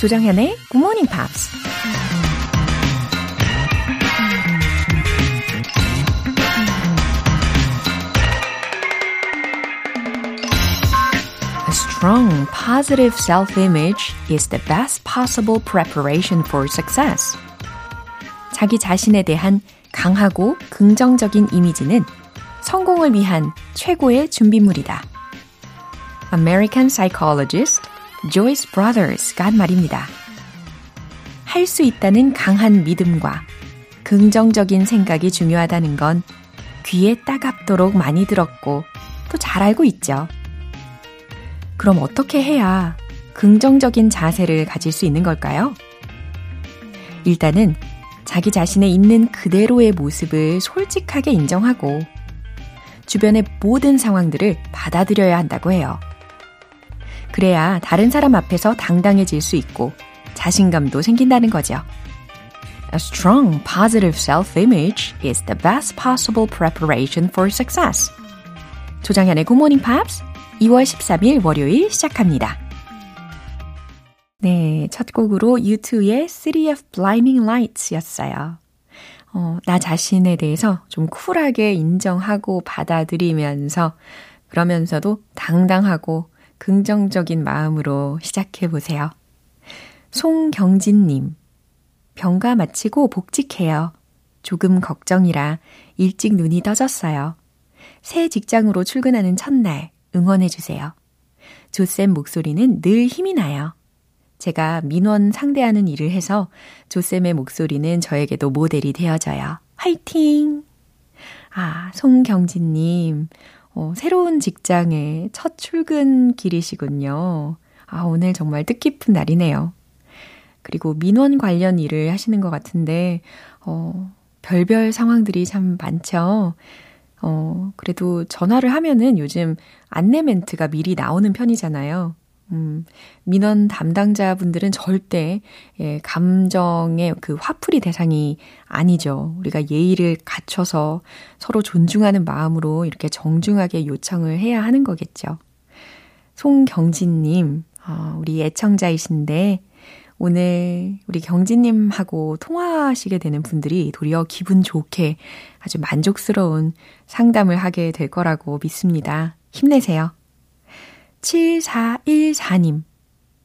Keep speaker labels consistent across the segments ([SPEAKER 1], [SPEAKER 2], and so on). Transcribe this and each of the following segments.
[SPEAKER 1] 조정현의 Good Morning Pops. A strong, positive self-image is the best possible preparation for success. 자기 자신에 대한 강하고 긍정적인 이미지는 성공을 위한 최고의 준비물이다. American psychologist Joyce Brothers가 한 말입니다. 할 수 있다는 강한 믿음과 긍정적인 생각이 중요하다는 건 귀에 따갑도록 많이 들었고 또 잘 알고 있죠. 그럼 어떻게 해야 긍정적인 자세를 가질 수 있는 걸까요? 일단은 자기 자신의 있는 그대로의 모습을 솔직하게 인정하고 주변의 모든 상황들을 받아들여야 한다고 해요. 그래야 다른 사람 앞에서 당당해질 수 있고 자신감도 생긴다는 거죠. A strong positive self-image is the best possible preparation for success. 조장현의 Good Morning Pops 2월 13일 월요일 시작합니다. 네, 첫 곡으로 U2의 City of Blinding Lights 였어요. 어, 나 자신에 대해서 좀 쿨하게 인정하고 받아들이면서 그러면서도 당당하고 긍정적인 마음으로 시작해 보세요. 송경진님, 병가 마치고 복직해요. 조금 걱정이라 일찍 눈이 떠졌어요. 새 직장으로 출근하는 첫날 응원해 주세요. 조쌤 목소리는 늘 힘이 나요. 제가 민원 상대하는 일을 해서 조쌤의 목소리는 저에게도 모델이 되어져요. 화이팅! 아, 송경진님. 어, 새로운 직장에 첫 출근길이시군요. 아, 오늘 정말 뜻깊은 날이네요. 그리고 민원 관련 일을 하시는 것 같은데, 어, 별별 상황들이 참 많죠. 어, 그래도 전화를 하면은 요즘 안내 멘트가 미리 나오는 편이잖아요. 음, 민원 담당자분들은 절대, 예, 감정의 그 화풀이 대상이 아니죠. 우리가 예의를 갖춰서 서로 존중하는 마음으로 이렇게 정중하게 요청을 해야 하는 거겠죠. 송경진님, 어, 우리 애청자이신데, 오늘 우리 경진님하고 통화하시게 되는 분들이 도리어 기분 좋게 아주 만족스러운 상담을 하게 될 거라고 믿습니다. 힘내세요. 7414님.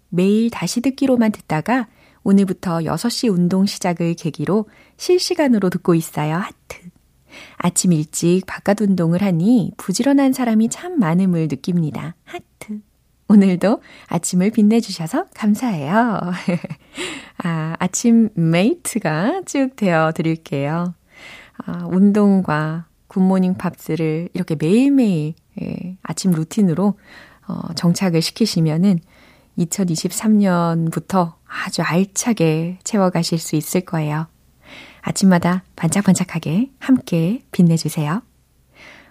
[SPEAKER 1] 매일 다시 듣기로만 듣다가 오늘부터 6시 운동 시작을 계기로 실시간으로 듣고 있어요. 하트. 아침 일찍 바깥 운동을 하니 부지런한 사람이 참 많음을 느낍니다. 하트. 오늘도 아침을 빛내주셔서 감사해요. 아, 아침 mate가 쭉 되어 드릴게요. 아, 운동과 굿모닝 팝스를 이렇게 매일매일 예, 아침 루틴으로 어, 정착을 시키시면은 2023년부터 아주 알차게 채워가실 수 있을 거예요. 아침마다 반짝반짝하게 함께 빛내주세요.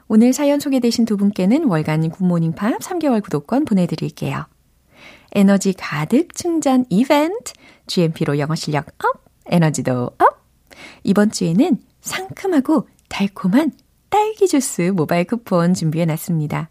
[SPEAKER 1] 오늘 사연 소개되신 두 분께는 월간 굿모닝 팝 3개월 구독권 보내드릴게요. 에너지 가득 충전 이벤트, GMP로 영어 실력 up, 에너지도 up! 이번 주에는 상큼하고 달콤한 딸기 주스 모바일 쿠폰 준비해 놨습니다.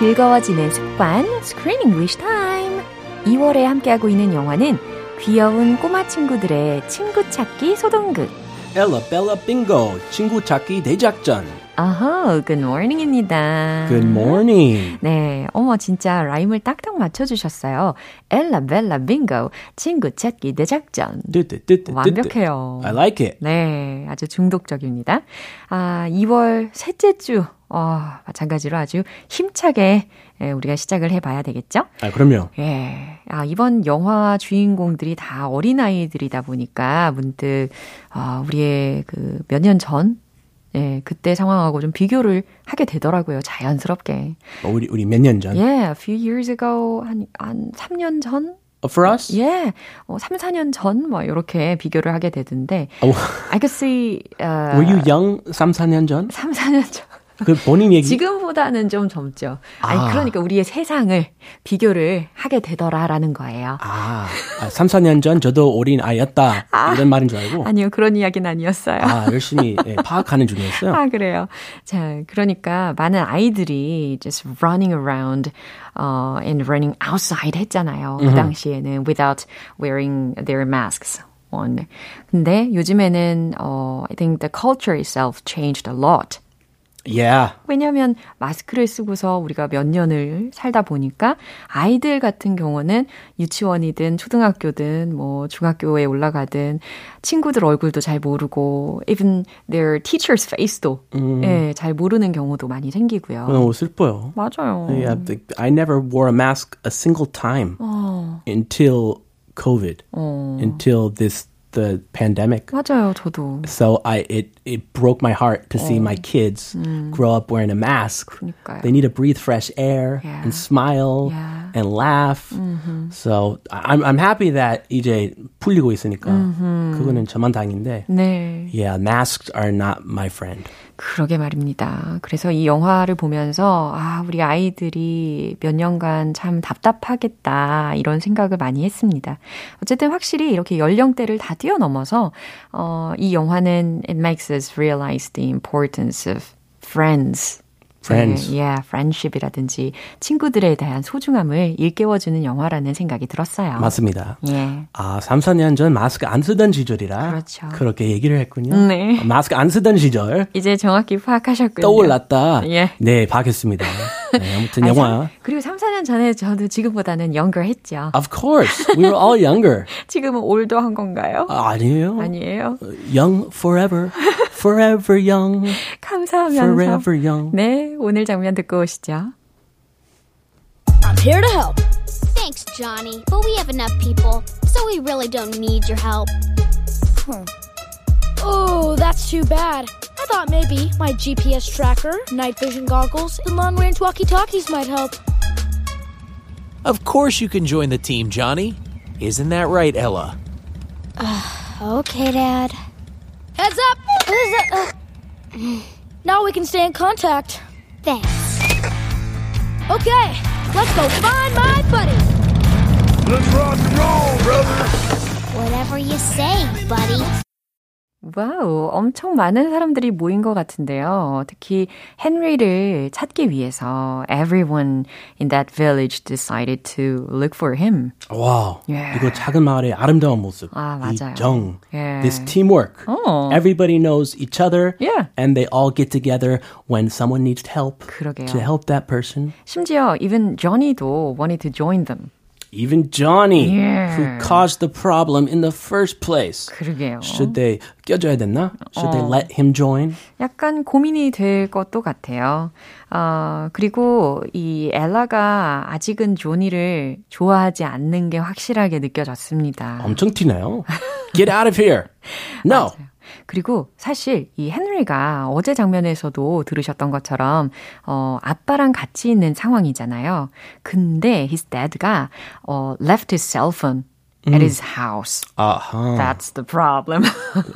[SPEAKER 1] 즐거워지는 습관 Screen English Time 2월에 함께하고 있는 영화는 귀여운 꼬마 친구들의 친구 찾기 소동극
[SPEAKER 2] 엘라 벨라 빙고 친구 찾기 대작전
[SPEAKER 1] 아하, good morning입니다.
[SPEAKER 2] Good morning.
[SPEAKER 1] 네, 어머 진짜 라임을 딱딱 맞춰주셨어요. 엘라 벨라 빙고 친구 찾기 대작전. 완벽해요.
[SPEAKER 2] I like it.
[SPEAKER 1] 네, 아주 중독적입니다. 아, 2월 셋째 주 어, 마찬가지로 아주 힘차게 예, 우리가 시작을 해봐야 되겠죠?
[SPEAKER 2] 아, 그럼요.
[SPEAKER 1] 예. 아, 이번 영화 주인공들이 다 어린아이들이다 보니까 문득, 아, 우리의 그 몇 년 전, 예, 그때 상황하고 좀 비교를 하게 되더라고요. 자연스럽게.
[SPEAKER 2] 어, 우리, 우리 몇 년 전.
[SPEAKER 1] Yeah, a few years ago, 한, 한 3년 전?
[SPEAKER 2] Uh, For us?
[SPEAKER 1] 예, 어, 3, 4년 전, 뭐, 이렇게 비교를 하게 되던데.
[SPEAKER 2] Oh,
[SPEAKER 1] I could see, uh,
[SPEAKER 2] were you young 3, 4년 전?
[SPEAKER 1] 3, 4년 전.
[SPEAKER 2] 그 본인 얘기.
[SPEAKER 1] 지금보다는 좀 젊죠. 아니,
[SPEAKER 2] 아.
[SPEAKER 1] 그러니까 우리의 세상을 비교를 하게 되더라라는 거예요.
[SPEAKER 2] 아, 아 3, 4년 전 저도 어린 아이였다. 이런 말인 줄 알고.
[SPEAKER 1] 아니요, 그런 이야기는 아니었어요.
[SPEAKER 2] 아, 열심히 예, 파악하는 중이었어요.
[SPEAKER 1] 아, 그래요. 자, 그러니까 많은 아이들이 just running around uh, and running outside 했잖아요. 그 당시에는 without wearing their masks on. 근데 요즘에는 uh, I think the culture itself changed a lot.
[SPEAKER 2] Yeah.
[SPEAKER 1] 왜냐하면 마스크를 쓰고서 우리가 몇 년을 살다 보니까 아이들 같은 경우는 유치원이든 초등학교든 뭐 중학교에 올라가든 친구들 얼굴도 잘 모르고 even their teacher's face도 예, 잘 모르는 경우도 많이 생기고요.
[SPEAKER 2] 너무 슬퍼요.
[SPEAKER 1] 맞아요.
[SPEAKER 2] Yeah, I never wore a mask a single time until COVID, until this the pandemic.
[SPEAKER 1] 맞아요, 저도.
[SPEAKER 2] So I it it broke my heart to see my kids grow up wearing a mask.
[SPEAKER 1] 그러니까요.
[SPEAKER 2] They need to breathe fresh air
[SPEAKER 1] Yeah.
[SPEAKER 2] and smile
[SPEAKER 1] Yeah.
[SPEAKER 2] and laugh. So I- I'm I'm happy that 이제 풀리고 있으니까 그거는 저만 다행인데.
[SPEAKER 1] 네.
[SPEAKER 2] Yeah, masks are not my friend.
[SPEAKER 1] 그러게 말입니다. 그래서 이 영화를 보면서, 아, 우리 아이들이 몇 년간 참 답답하겠다, 이런 생각을 많이 했습니다. 어쨌든 확실히 이렇게 연령대를 다 뛰어넘어서, 어, 이 영화는 it makes us realize the importance of friends.
[SPEAKER 2] Friends.
[SPEAKER 1] 네, yeah, friendship이라든지 친구들에 대한 소중함을 일깨워주는 영화라는 생각이 들었어요.
[SPEAKER 2] 맞습니다.
[SPEAKER 1] 예.
[SPEAKER 2] 아, 3, 4년 전 마스크 안 쓰던 시절이라
[SPEAKER 1] 그렇죠.
[SPEAKER 2] 그렇게 얘기를 했군요.
[SPEAKER 1] 네.
[SPEAKER 2] 마스크 안 쓰던 시절
[SPEAKER 1] 이제 정확히 파악하셨군요.
[SPEAKER 2] 떠올랐다.
[SPEAKER 1] 예.
[SPEAKER 2] 네, 봐겠습니다. 네, 아무튼
[SPEAKER 1] 아니,
[SPEAKER 2] 영화.
[SPEAKER 1] 삼- 그리고 3, 4년 전에 저도 지금보다는 younger 했죠.
[SPEAKER 2] Of course, we were all younger.
[SPEAKER 1] 지금은 old한 건가요?
[SPEAKER 2] 아, 아니에요.
[SPEAKER 1] 아니에요.
[SPEAKER 2] Young forever, forever young,
[SPEAKER 1] 감사하면서.
[SPEAKER 2] forever young.
[SPEAKER 1] 네, 오늘 장면 듣고 오시죠.
[SPEAKER 3] I'm here to help.
[SPEAKER 4] Thanks, Johnny, but we have enough people, so we really don't need your help.
[SPEAKER 3] Oh, that's too bad. I thought maybe my GPS tracker, night vision goggles, and long range walkie talkies might help.
[SPEAKER 5] Of course you can join the team, Johnny. Isn't that right, Ella?
[SPEAKER 4] Okay, Dad.
[SPEAKER 3] Heads up! Uh, now we can stay in contact.
[SPEAKER 4] Thanks.
[SPEAKER 3] Okay, let's go find my buddy.
[SPEAKER 6] Let's rock and roll, brother.
[SPEAKER 4] Whatever you say, buddy.
[SPEAKER 1] 와우, 엄청 많은 사람들이 모인 것 같은데요. 특히 헨리를 찾기 위해서 everyone in that village decided to look for him.
[SPEAKER 2] 와우,
[SPEAKER 1] 예.
[SPEAKER 2] 이거 작은 마을의 아름다운 모습.
[SPEAKER 1] 아, 맞아요.
[SPEAKER 2] 이 정,
[SPEAKER 1] 예.
[SPEAKER 2] this teamwork.
[SPEAKER 1] 어.
[SPEAKER 2] Everybody knows each other,
[SPEAKER 1] Yeah.
[SPEAKER 2] and they all get together when someone needs help
[SPEAKER 1] 그러게요.
[SPEAKER 2] to help that person.
[SPEAKER 1] 심지어 even Johnny도 wanted to join them.
[SPEAKER 2] Even Johnny,
[SPEAKER 1] Yeah.
[SPEAKER 2] who caused the problem in the first place.
[SPEAKER 1] 그러게요.
[SPEAKER 2] Should they 껴줘야 됐나? Should they
[SPEAKER 1] 어.
[SPEAKER 2] let him join?
[SPEAKER 1] 약간 고민이 될 것도 같아요. 어, 그리고 이 엘라가 아직은 조니를 좋아하지 않는 게 확실하게 느껴졌습니다.
[SPEAKER 2] 엄청 튀네요. Get out of here. No.
[SPEAKER 1] 그리고 사실 이 헨리가 어제 장면에서도 들으셨던 것처럼 어 아빠랑 같이 있는 상황이잖아요. 근데 his dad가 어 left his cell phone at his house.
[SPEAKER 2] Uh-huh.
[SPEAKER 1] That's the problem.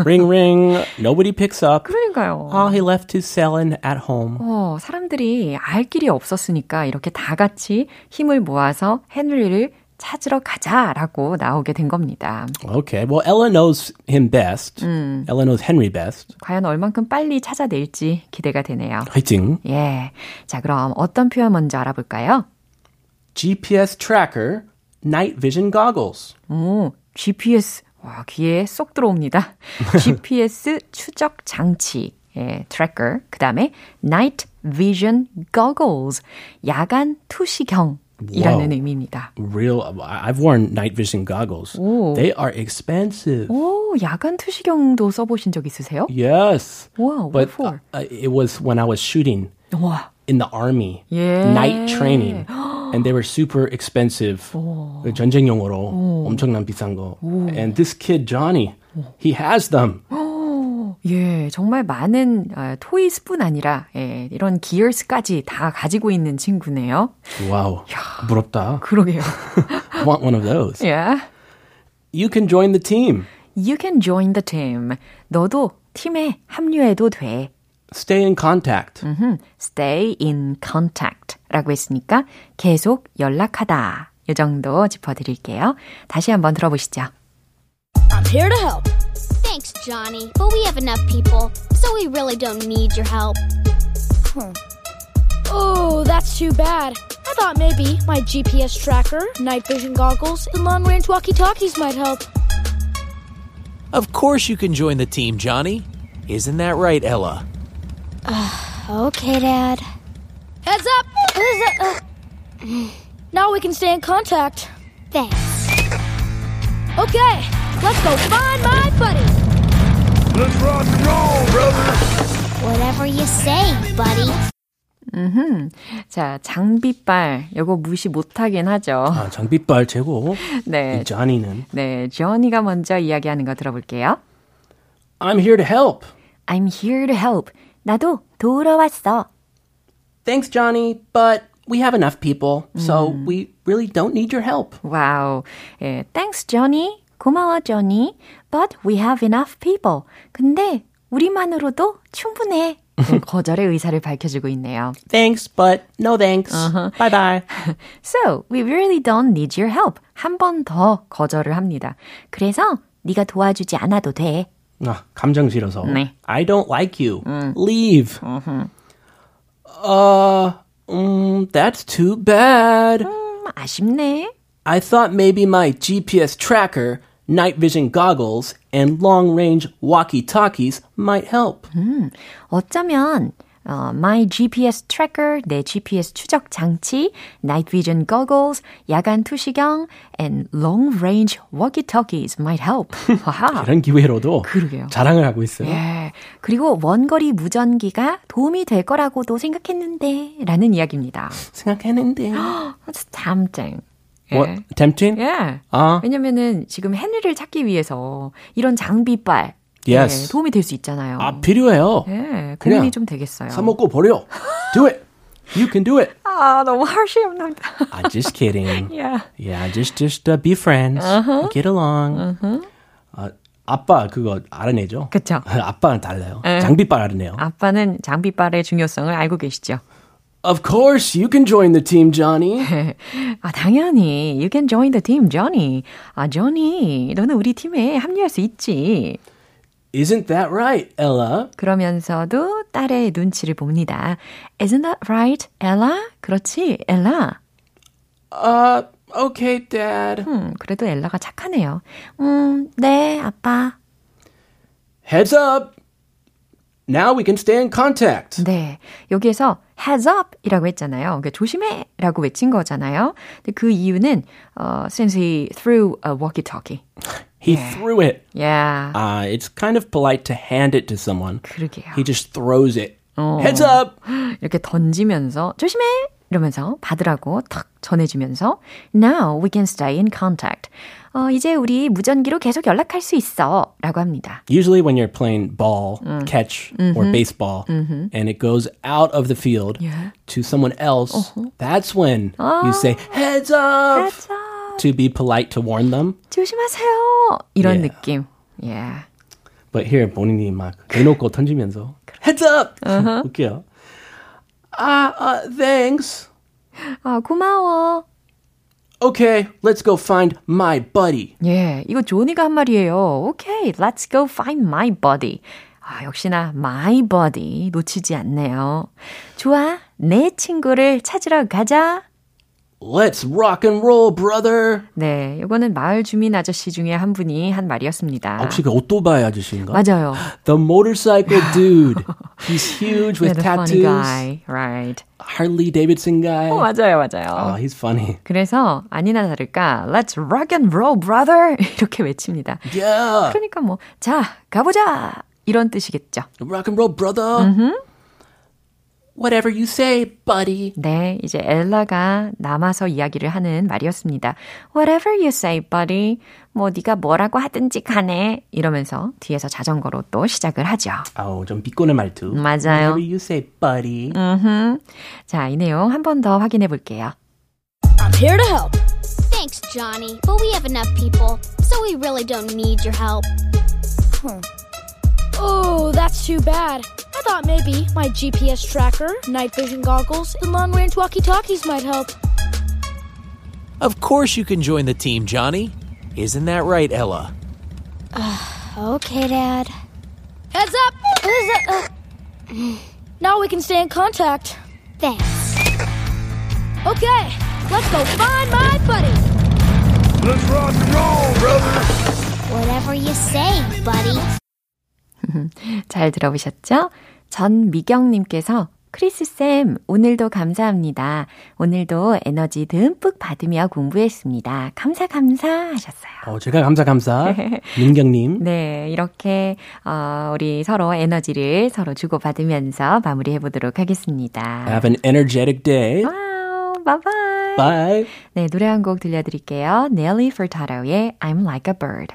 [SPEAKER 2] ring ring. Nobody picks up.
[SPEAKER 1] 그러니까요.
[SPEAKER 2] Oh, he left his cellin at home.
[SPEAKER 1] 어, 사람들이 알 길이 없었으니까 이렇게 다 같이 힘을 모아서 헨리를 찾으러 가자라고 나오게 된 겁니다.
[SPEAKER 2] Okay. Well, Ella knows him best. Ella knows Henry best.
[SPEAKER 1] 과연 얼만큼 빨리 찾아낼지 기대가 되네요.
[SPEAKER 2] 화이팅.
[SPEAKER 1] 예. 자, 그럼 어떤 표현 먼저 알아볼까요?
[SPEAKER 2] GPS tracker, night vision goggles.
[SPEAKER 1] 오, GPS. 와, 귀에 쏙 들어옵니다. GPS 추적 장치. 예, tracker. 그 다음에 night vision goggles. 야간 투시경. 이라는
[SPEAKER 2] 와우.
[SPEAKER 1] 의미입니다.
[SPEAKER 2] Real. I've worn night vision goggles.
[SPEAKER 1] 오.
[SPEAKER 2] They are expensive.
[SPEAKER 1] 오, 야간 투시경도 써보신 적 있으세요?
[SPEAKER 2] Yes.
[SPEAKER 1] Wow, what
[SPEAKER 2] But
[SPEAKER 1] for?
[SPEAKER 2] uh, it was when I was shooting
[SPEAKER 1] 와.
[SPEAKER 2] in the army,
[SPEAKER 1] Yeah.
[SPEAKER 2] night training, and they were super expensive. 전쟁용으로 엄청난 비싼 거. And this kid Johnny, he has them.
[SPEAKER 1] 예, 정말 많은 어, 토이스뿐 아니라 예, 이런 기어스까지 다 가지고 있는 친구네요.
[SPEAKER 2] 와우, 부럽다.
[SPEAKER 1] 그러게요.
[SPEAKER 2] I want one of those.
[SPEAKER 1] yeah.
[SPEAKER 2] You can join the team.
[SPEAKER 1] You can join the team. 너도 팀에 합류해도 돼.
[SPEAKER 2] Stay in contact.
[SPEAKER 1] 음흠, Stay in contact 라고 했으니까 계속 연락하다. 이 정도 짚어드릴게요. 다시 한번 들어보시죠.
[SPEAKER 3] I'm here to help.
[SPEAKER 4] Thanks, Johnny, but we have enough people, so we really don't need your help.
[SPEAKER 3] Oh, that's too bad. I thought maybe my GPS tracker, night vision goggles, and long range walkie talkies might help.
[SPEAKER 5] Of course you can join the team, Johnny. Isn't that right, Ella?
[SPEAKER 4] Okay, Dad.
[SPEAKER 3] Heads up! Uh, now we can stay in contact.
[SPEAKER 4] Thanks.
[SPEAKER 3] Okay, let's go find my buddy.
[SPEAKER 6] Let's rock and roll, brother.
[SPEAKER 4] Whatever you say, buddy.
[SPEAKER 1] 자, 장비빨. 요거 무시 못하긴 하죠.
[SPEAKER 2] 아, 장비빨 최고.
[SPEAKER 1] 네.
[SPEAKER 2] 이 Johnny는
[SPEAKER 1] 네, 조니가 먼저 이야기하는 거 들어볼게요.
[SPEAKER 2] I'm here to help.
[SPEAKER 1] I'm here to help. 나도 도우러 왔어.
[SPEAKER 2] Thanks, Johnny, but we have enough people, so we really don't need your help.
[SPEAKER 1] 와우. 예, thanks, Johnny. 고마워, Johnny. But we have enough people. 근데 우리만으로도 충분해. 네, 거절의 의사를 밝혀주고 있네요.
[SPEAKER 2] Thanks, but no thanks. Bye bye.
[SPEAKER 1] So, we really don't need your help. 한 번 더 거절을 합니다. 그래서 네가 도와주지 않아도 돼.
[SPEAKER 2] 아, 감정 실어서.
[SPEAKER 1] 네.
[SPEAKER 2] I don't like you. Leave. Uh, mm, that's too bad.
[SPEAKER 1] 음, 아쉽네.
[SPEAKER 2] I thought maybe my GPS tracker, night vision goggles, and long range walkie talkies might help.
[SPEAKER 1] 어쩌면 어, My GPS tracker, 내 GPS 추적 장치, Night Vision goggles, 야간 투시경, and long range walkie-talkies might help.
[SPEAKER 2] 이런 기회로도
[SPEAKER 1] 그러게요.
[SPEAKER 2] 자랑을 하고 있어요.
[SPEAKER 1] 예. 그리고 원거리 무전기가 도움이 될 거라고도 생각했는데 라는 이야기입니다.
[SPEAKER 2] 생각했는데.
[SPEAKER 1] That's tempting. 예.
[SPEAKER 2] What? Tempting?
[SPEAKER 1] 예.
[SPEAKER 2] 아.
[SPEAKER 1] 왜냐면은 지금 헨리를 찾기 위해서 이런 장비빨
[SPEAKER 2] Yes.
[SPEAKER 1] 예, 도움이 될 수 있잖아요.
[SPEAKER 2] 아, 필요해요.
[SPEAKER 1] 예, 고민이 좀 되겠어요.
[SPEAKER 2] 사 먹고 버려. Do it. You can do it.
[SPEAKER 1] 아, 너무 harsh합니다.
[SPEAKER 2] I'm just kidding.
[SPEAKER 1] yeah.
[SPEAKER 2] Yeah, just just uh, be friends. Get along. 아, 아빠 그거 알아내죠?
[SPEAKER 1] 그쵸.
[SPEAKER 2] 아빠는 달라요.
[SPEAKER 1] 에.
[SPEAKER 2] 장비빨 알아내요.
[SPEAKER 1] 아빠는 장비빨의 중요성을 알고 계시죠?
[SPEAKER 2] Of course, you can join the team, Johnny.
[SPEAKER 1] 아, 당연히. You can join the team, Johnny. 아, Johnny, 너는 우리 팀에 합류할 수 있지.
[SPEAKER 2] Isn't that right, Ella?
[SPEAKER 1] 그러면서도 딸의 눈치를 봅니다. Isn't that right, Ella? 그렇지, 엘라.
[SPEAKER 2] Uh, okay, Dad.
[SPEAKER 1] 음, 그래도 엘라가 착하네요. 음, 네, 아빠.
[SPEAKER 2] Heads up. Now we can stay in contact.
[SPEAKER 1] 네. 여기에서 heads up 이라고 했잖아요. 그러니까 조심해 라고 외친 거잖아요. 근데 그 이유는, 어, since he threw a walkie-talkie.
[SPEAKER 2] He threw it.
[SPEAKER 1] Yeah.
[SPEAKER 2] Uh, it's kind of polite to hand it to someone.
[SPEAKER 1] 그러게요.
[SPEAKER 2] He just throws it. Heads up.
[SPEAKER 1] 이렇게 던지면서 조심해 이러면서 받으라고 탁 전해주면서 Now we can stay in contact. 어, 이제 우리 무전기로 계속 연락할 수 있어 라고 합니다.
[SPEAKER 2] Usually, when you're playing ball, catch, or baseball, and it goes out of the field
[SPEAKER 1] Yeah.
[SPEAKER 2] to someone else, that's when you say, Heads up!
[SPEAKER 1] Heads up.
[SPEAKER 2] To be polite to warn them.
[SPEAKER 1] 조심하세요. 이런
[SPEAKER 2] Yeah.
[SPEAKER 1] 느낌. Yeah.
[SPEAKER 2] But here, 본인이 막 대놓고 던지면서, Heads up! 웃겨요. Ah, uh, thanks.
[SPEAKER 1] 아, 고마워.
[SPEAKER 2] Okay, let's go find my buddy.
[SPEAKER 1] 예, 이거 조니가 한 말이에요. Okay, let's go find my body. 아, 역시나 my body 놓치지 않네요. 좋아, 내 친구를 찾으러 가자.
[SPEAKER 2] Let's rock and roll, brother.
[SPEAKER 1] 네, 이거는 마을 주민 아저씨 중에 한 분이 한 말이었습니다.
[SPEAKER 2] 혹시 그 오토바이 아저씨인가?
[SPEAKER 1] 맞아요.
[SPEAKER 2] The motorcycle dude. He's huge with
[SPEAKER 1] Yeah, the funny
[SPEAKER 2] tattoos.
[SPEAKER 1] guy, right?
[SPEAKER 2] Harley Davidson guy.
[SPEAKER 1] 어, 맞아요, 맞아요.
[SPEAKER 2] Oh, he's funny.
[SPEAKER 1] 그래서 아니나 다를까, Let's rock and roll, brother 이렇게 외칩니다.
[SPEAKER 2] Yeah.
[SPEAKER 1] 그러니까 뭐, 자 가보자 이런 뜻이겠죠.
[SPEAKER 2] Rock and roll, brother.
[SPEAKER 5] Whatever you say, buddy.
[SPEAKER 1] 네, 이제 엘라가 남아서 이야기를 하는 말이었습니다. Whatever you say, buddy. 뭐 네가 뭐라고 하든지 간에 이러면서 뒤에서 자전거로 또 시작을 하죠.
[SPEAKER 2] 아우, 좀 비꼬는 말투.
[SPEAKER 1] 맞아요.
[SPEAKER 2] Whatever you say, buddy.
[SPEAKER 1] 음흠. 자, 이 내용 한 번 더 확인해 볼게요.
[SPEAKER 3] I'm here to help.
[SPEAKER 4] Thanks, Johnny, but we have enough people, so we really don't need your help.
[SPEAKER 3] Oh, that's too bad. I thought maybe my GPS tracker, night vision goggles, and long range walkie talkies might help.
[SPEAKER 5] Of course you can join the team, Johnny. Isn't that right, Ella?
[SPEAKER 4] Okay, Dad.
[SPEAKER 3] Heads up! Heads up! Uh, now we can stay in contact.
[SPEAKER 4] Thanks.
[SPEAKER 3] Okay, let's go find my buddy.
[SPEAKER 6] Let's rock and roll, brother.
[SPEAKER 4] Whatever you say, buddy.
[SPEAKER 1] 잘 들어보셨죠? 전미경님께서 크리스쌤, 오늘도 감사합니다. 오늘도 에너지 듬뿍 받으며 공부했습니다. 감사, 감사 하셨어요.
[SPEAKER 2] 어, 제가 감사 감사. 민경님.
[SPEAKER 1] 네, 이렇게, 어, 우리 서로 에너지를 서로 주고받으면서 마무리해 보도록 하겠습니다.
[SPEAKER 2] Have an energetic day.
[SPEAKER 1] Wow, Bye-bye.
[SPEAKER 2] Bye.
[SPEAKER 1] 네, 노래 한 곡 들려드릴게요. Nelly Furtado의 I'm Like a Bird.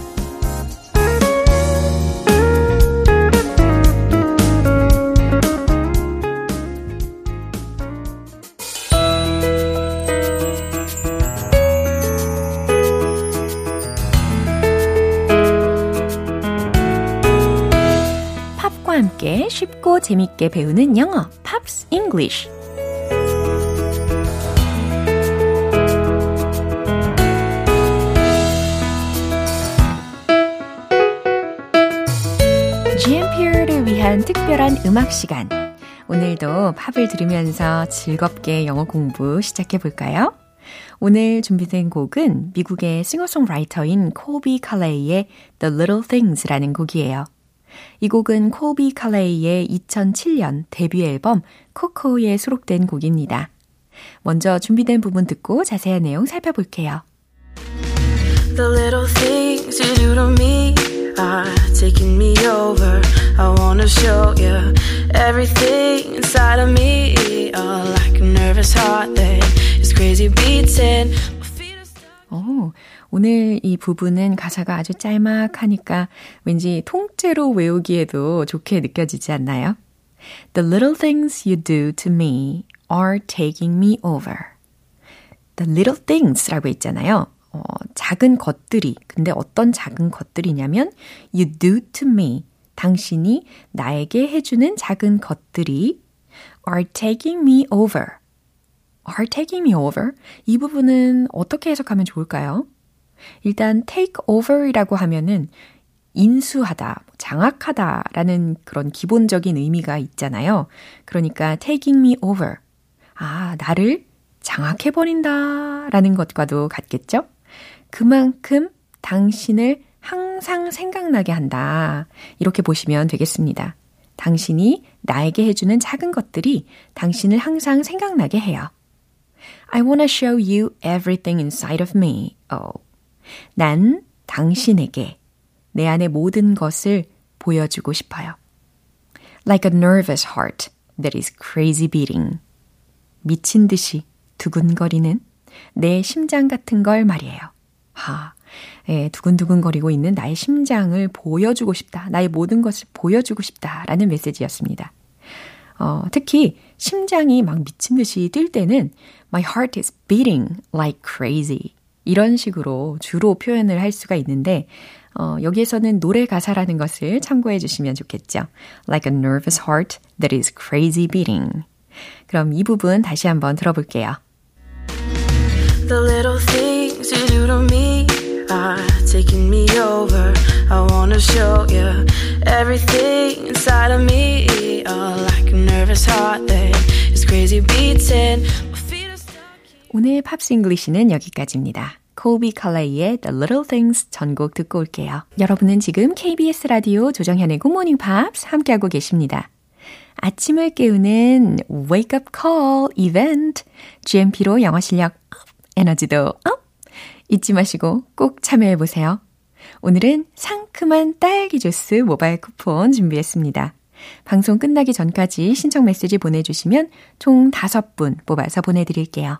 [SPEAKER 1] 쉽고 재밌게 배우는 영어, Pops English. GMP를 위한 특별한 음악 시간. 오늘도 팝을 들으면서 즐겁게 영어 공부 시작해 볼까요? 오늘 준비된 곡은 미국의 싱어송라이터인 코비 칼레이의 The Little Things라는 곡이에요. 이 곡은 코비 칼레이의 2007년 데뷔 앨범 코코에 수록된 곡입니다. 먼저 준비된 부분 듣고 자세한 내용 살펴볼게요.
[SPEAKER 7] The little things you do to me are taking me over. I wanna show you everything inside of me. Oh, like a nervous heart that is crazy beating.
[SPEAKER 1] 오, 오늘 이 부분은 가사가 아주 짤막하니까 왠지 통째로 외우기에도 좋게 느껴지지 않나요? The little things you do to me are taking me over. The little things라고 있잖아요. 어, 작은 것들이. 근데 어떤 작은 것들이냐면 you do to me. 당신이 나에게 해주는 작은 것들이 are taking me over. are taking me over. 이 부분은 어떻게 해석하면 좋을까요? 일단 take over이라고 하면은 인수하다, 장악하다 라는 그런 기본적인 의미가 있잖아요. 그러니까 taking me over. 아, 나를 장악해버린다 라는 것과도 같겠죠? 그만큼 당신을 항상 생각나게 한다. 이렇게 보시면 되겠습니다. 당신이 나에게 해주는 작은 것들이 당신을 항상 생각나게 해요. I wanna show you everything inside of me. Oh. 난 당신에게 내 안의 모든 것을 보여주고 싶어요. Like a nervous heart that is crazy beating. 미친 듯이 두근거리는 내 심장 같은 걸 말이에요. 하, 예, 두근두근거리고 있는 나의 심장을 보여주고 싶다. 나의 모든 것을 보여주고 싶다. 라는 메시지였습니다. 어, 특히 심장이 막 미친 듯이 뛸 때는 My heart is beating like crazy. 이런 식으로 주로 표현을 할 수가 있는데, 어, 여기에서는 노래 가사라는 것을 참고해 주시면 좋겠죠. Like a nervous heart that is crazy beating. 그럼 이 부분 다시 한번 들어볼게요.
[SPEAKER 7] The little things you do to me are taking me over. I wanna show you everything inside of me. Oh, like a nervous heart that is crazy beating.
[SPEAKER 1] 오늘 Pops English는 여기까지입니다. 코비 칼레이의 The Little Things 전곡 듣고 올게요. 여러분은 지금 KBS 라디오 조정현의 Good Morning Pops 함께하고 계십니다. 아침을 깨우는 Wake Up Call 이벤트 GMP로 영어 실력 up, 에너지도 up! 잊지 마시고 꼭 참여해보세요. 오늘은 상큼한 딸기 주스 모바일 쿠폰 준비했습니다. 방송 끝나기 전까지 신청 메시지 보내주시면 총 5분 뽑아서 보내드릴게요.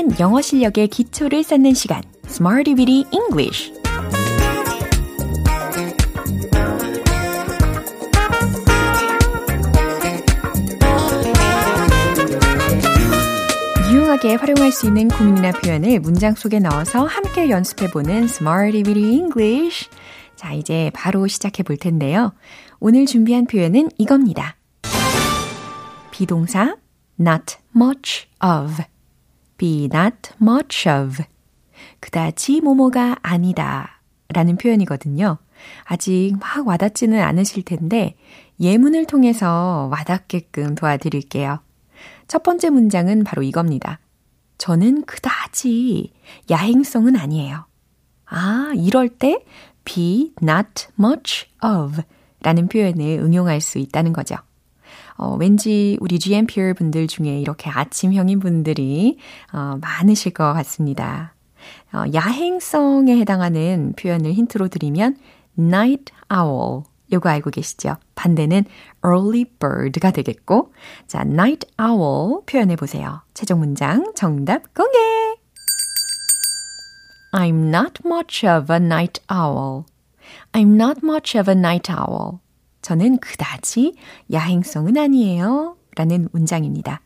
[SPEAKER 1] 탄탄한 영어 실력의 기초를 쌓는 시간 Smarty Bitty English 유용하게 활용할 수 있는 고민이나 표현을 문장 속에 넣어서 함께 연습해보는 Smarty Bitty English. 자, 이제 바로 시작해 볼 텐데요. 오늘 준비한 표현은 이겁니다. 비동사 not much of, be not much of. 그다지 뭐뭐가 아니다 라는 표현이거든요. 아직 막 와닿지는 않으실 텐데 예문을 통해서 와닿게끔 도와드릴게요. 첫 번째 문장은 바로 이겁니다. 저는 그다지 야행성은 아니에요. 아, 이럴 때 be not much of 라는 표현을 응용할 수 있다는 거죠. 어, 왠지 우리 GMPR 분들 중에 이렇게 아침형인 분들이 어, 많으실 것 같습니다. 어, 야행성에 해당하는 표현을 힌트로 드리면 night owl 요거 알고 계시죠? 반대는 early bird가 되겠고, 자, night owl 표현해 보세요. 최종 문장 정답 공개! I'm not much of a night owl. I'm not much of a night owl. 저는 그다지 야행성은 아니에요. 라는 문장입니다.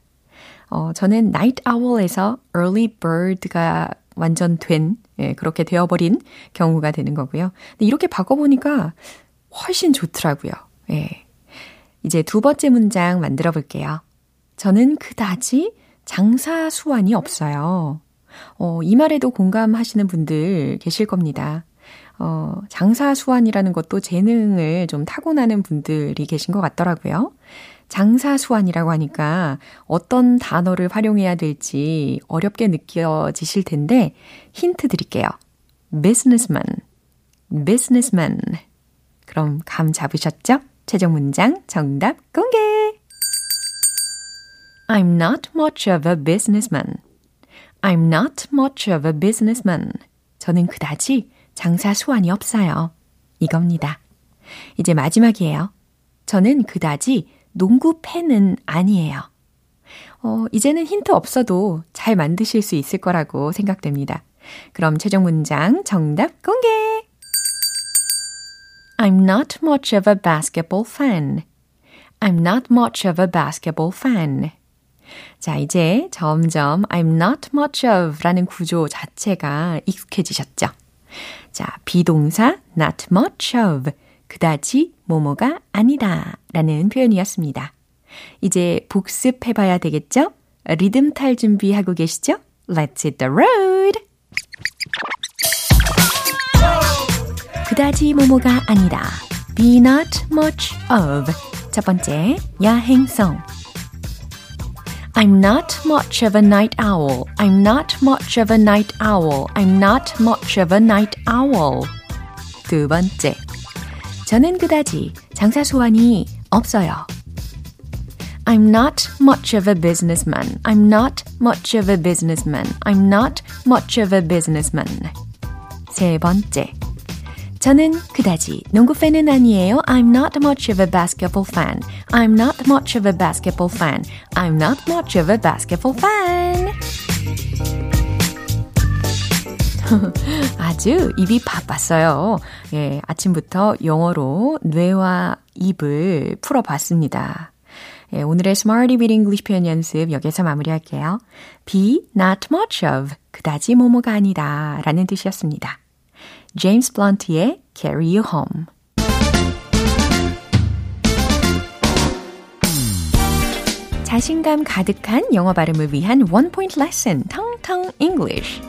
[SPEAKER 1] 어, 저는 night owl에서 early bird가 완전 된, 예, 그렇게 되어버린 경우가 되는 거고요. 근데 이렇게 바꿔보니까 훨씬 좋더라고요. 예. 이제 두 번째 문장 만들어 볼게요. 저는 그다지 장사 수완이 없어요. 어, 이 말에도 공감하시는 분들 계실 겁니다. 어, 장사 수완이라는 것도 재능을 좀 타고나는 분들이 계신 것 같더라고요. 장사 수완이라고 하니까 어떤 단어를 활용해야 될지 어렵게 느껴지실 텐데 힌트 드릴게요. businessman, businessman. 그럼 감 잡으셨죠? 최종 문장 정답 공개! I'm not much of a businessman. I'm not much of a businessman. 저는 그다지 장사 수완이 없어요. 이겁니다. 이제 마지막이에요. 저는 그다지 농구 팬은 아니에요. 어, 이제는 힌트 없어도 잘 만드실 수 있을 거라고 생각됩니다. 그럼 최종 문장 정답 공개! I'm not much of a basketball fan. I'm not much of a basketball fan. 자, 이제 점점 I'm not much of 라는 구조 자체가 익숙해지셨죠? 자, 비동사 not much of. 그다지 뭐뭐가 아니다 라는 표현이었습니다. 이제 복습해봐야 되겠죠? 리듬 탈 준비하고 계시죠? Let's hit the road! 그다지 뭐뭐가 아니다. Be not much of. 첫 번째, 야행성. I'm not much of a night owl. I'm not much of a night owl. I'm not much of a night owl. 두 번째, 저는 그다지 장사 소환이 없어요. I'm not much of a businessman. I'm not much of a businessman. I'm not much of a businessman. 세 번째, 저는 그다지 농구 팬은 아니에요. I'm not much of a basketball fan. I'm not much of a basketball fan. I'm not much of a basketball fan. 아주 입이 바빴어요. 예, 아침부터 영어로 뇌와 입을 풀어봤습니다. 예, 오늘의 Smarty Beat English 표현 연습 여기서 마무리할게요. be not much of, 그다지 뭐뭐가 아니다 라는 뜻이었습니다. 제임스 블런트의 Carry You Home. 자신감 가득한 영어 발음을 위한 원 포인트 레슨, 텅텅 English.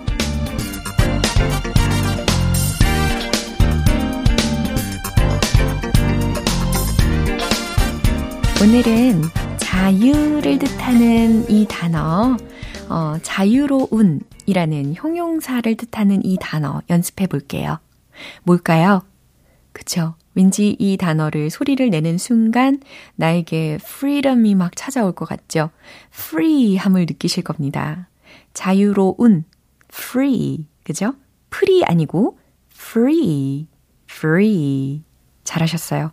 [SPEAKER 1] 오늘은 자유를 뜻하는 이 단어, 어, 자유로운 이라는 형용사를 뜻하는 이 단어 연습해 볼게요. 뭘까요? 그쵸. 왠지 이 단어를 소리를 내는 순간 나에게 freedom이 막 찾아올 것 같죠? free함을 느끼실 겁니다. 자유로운, free. 그죠? free 아니고 free, free. 잘하셨어요.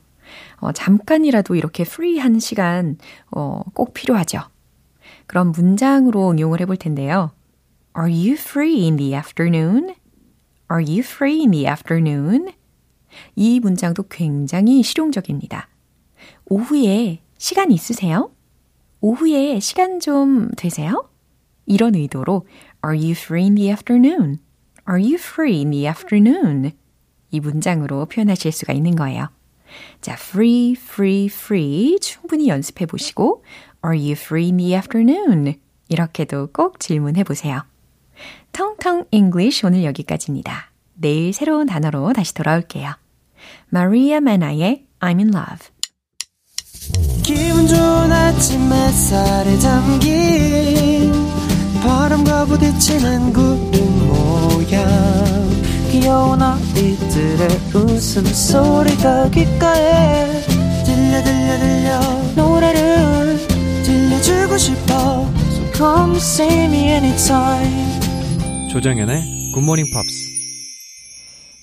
[SPEAKER 1] 어, 잠깐이라도 이렇게 free한 시간 어, 꼭 필요하죠. 그럼 문장으로 응용을 해볼 텐데요. Are you free in the afternoon? Are you free in the afternoon? 이 문장도 굉장히 실용적입니다. 오후에 시간 있으세요? 오후에 시간 좀 되세요? 이런 의도로 Are you free in the afternoon? Are you free in the afternoon? 이 문장으로 표현하실 수가 있는 거예요. 자, free, free, free 충분히 연습해 보시고 Are you free in the afternoon? 이렇게도 꼭 질문해 보세요. 텅텅 English 오늘 여기까지입니다. 내일 새로운 단어로 다시 돌아올게요. 마리아 메나의 I'm in love.
[SPEAKER 8] 기분 좋은 아침 햇살에 담긴 바람과 부딪히는 구름 모양 귀여운 아이들의 웃음소리가 귓가에 들려 들려 들려 노래를 들려주고 싶어 So come see me anytime
[SPEAKER 9] 조정연의 굿모닝 팝스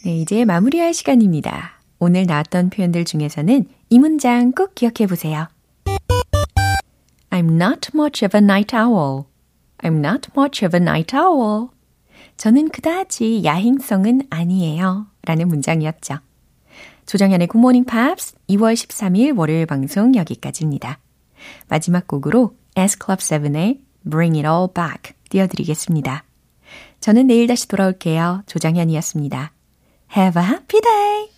[SPEAKER 1] 네, 이제 마무리할 시간입니다. 오늘 나왔던 표현들 중에서는 이 문장 꼭 기억해 보세요. I'm not much of a night owl. I'm not much of a night owl. 저는 그다지 야행성은 아니에요. 라는 문장이었죠. 조정현의 굿모닝 팝스 2월 13일 월요일 방송 여기까지입니다. 마지막 곡으로 S-Club7의 Bring It All Back 띄워드리겠습니다. 저는 내일 다시 돌아올게요. 조정현이었습니다. Have a happy day!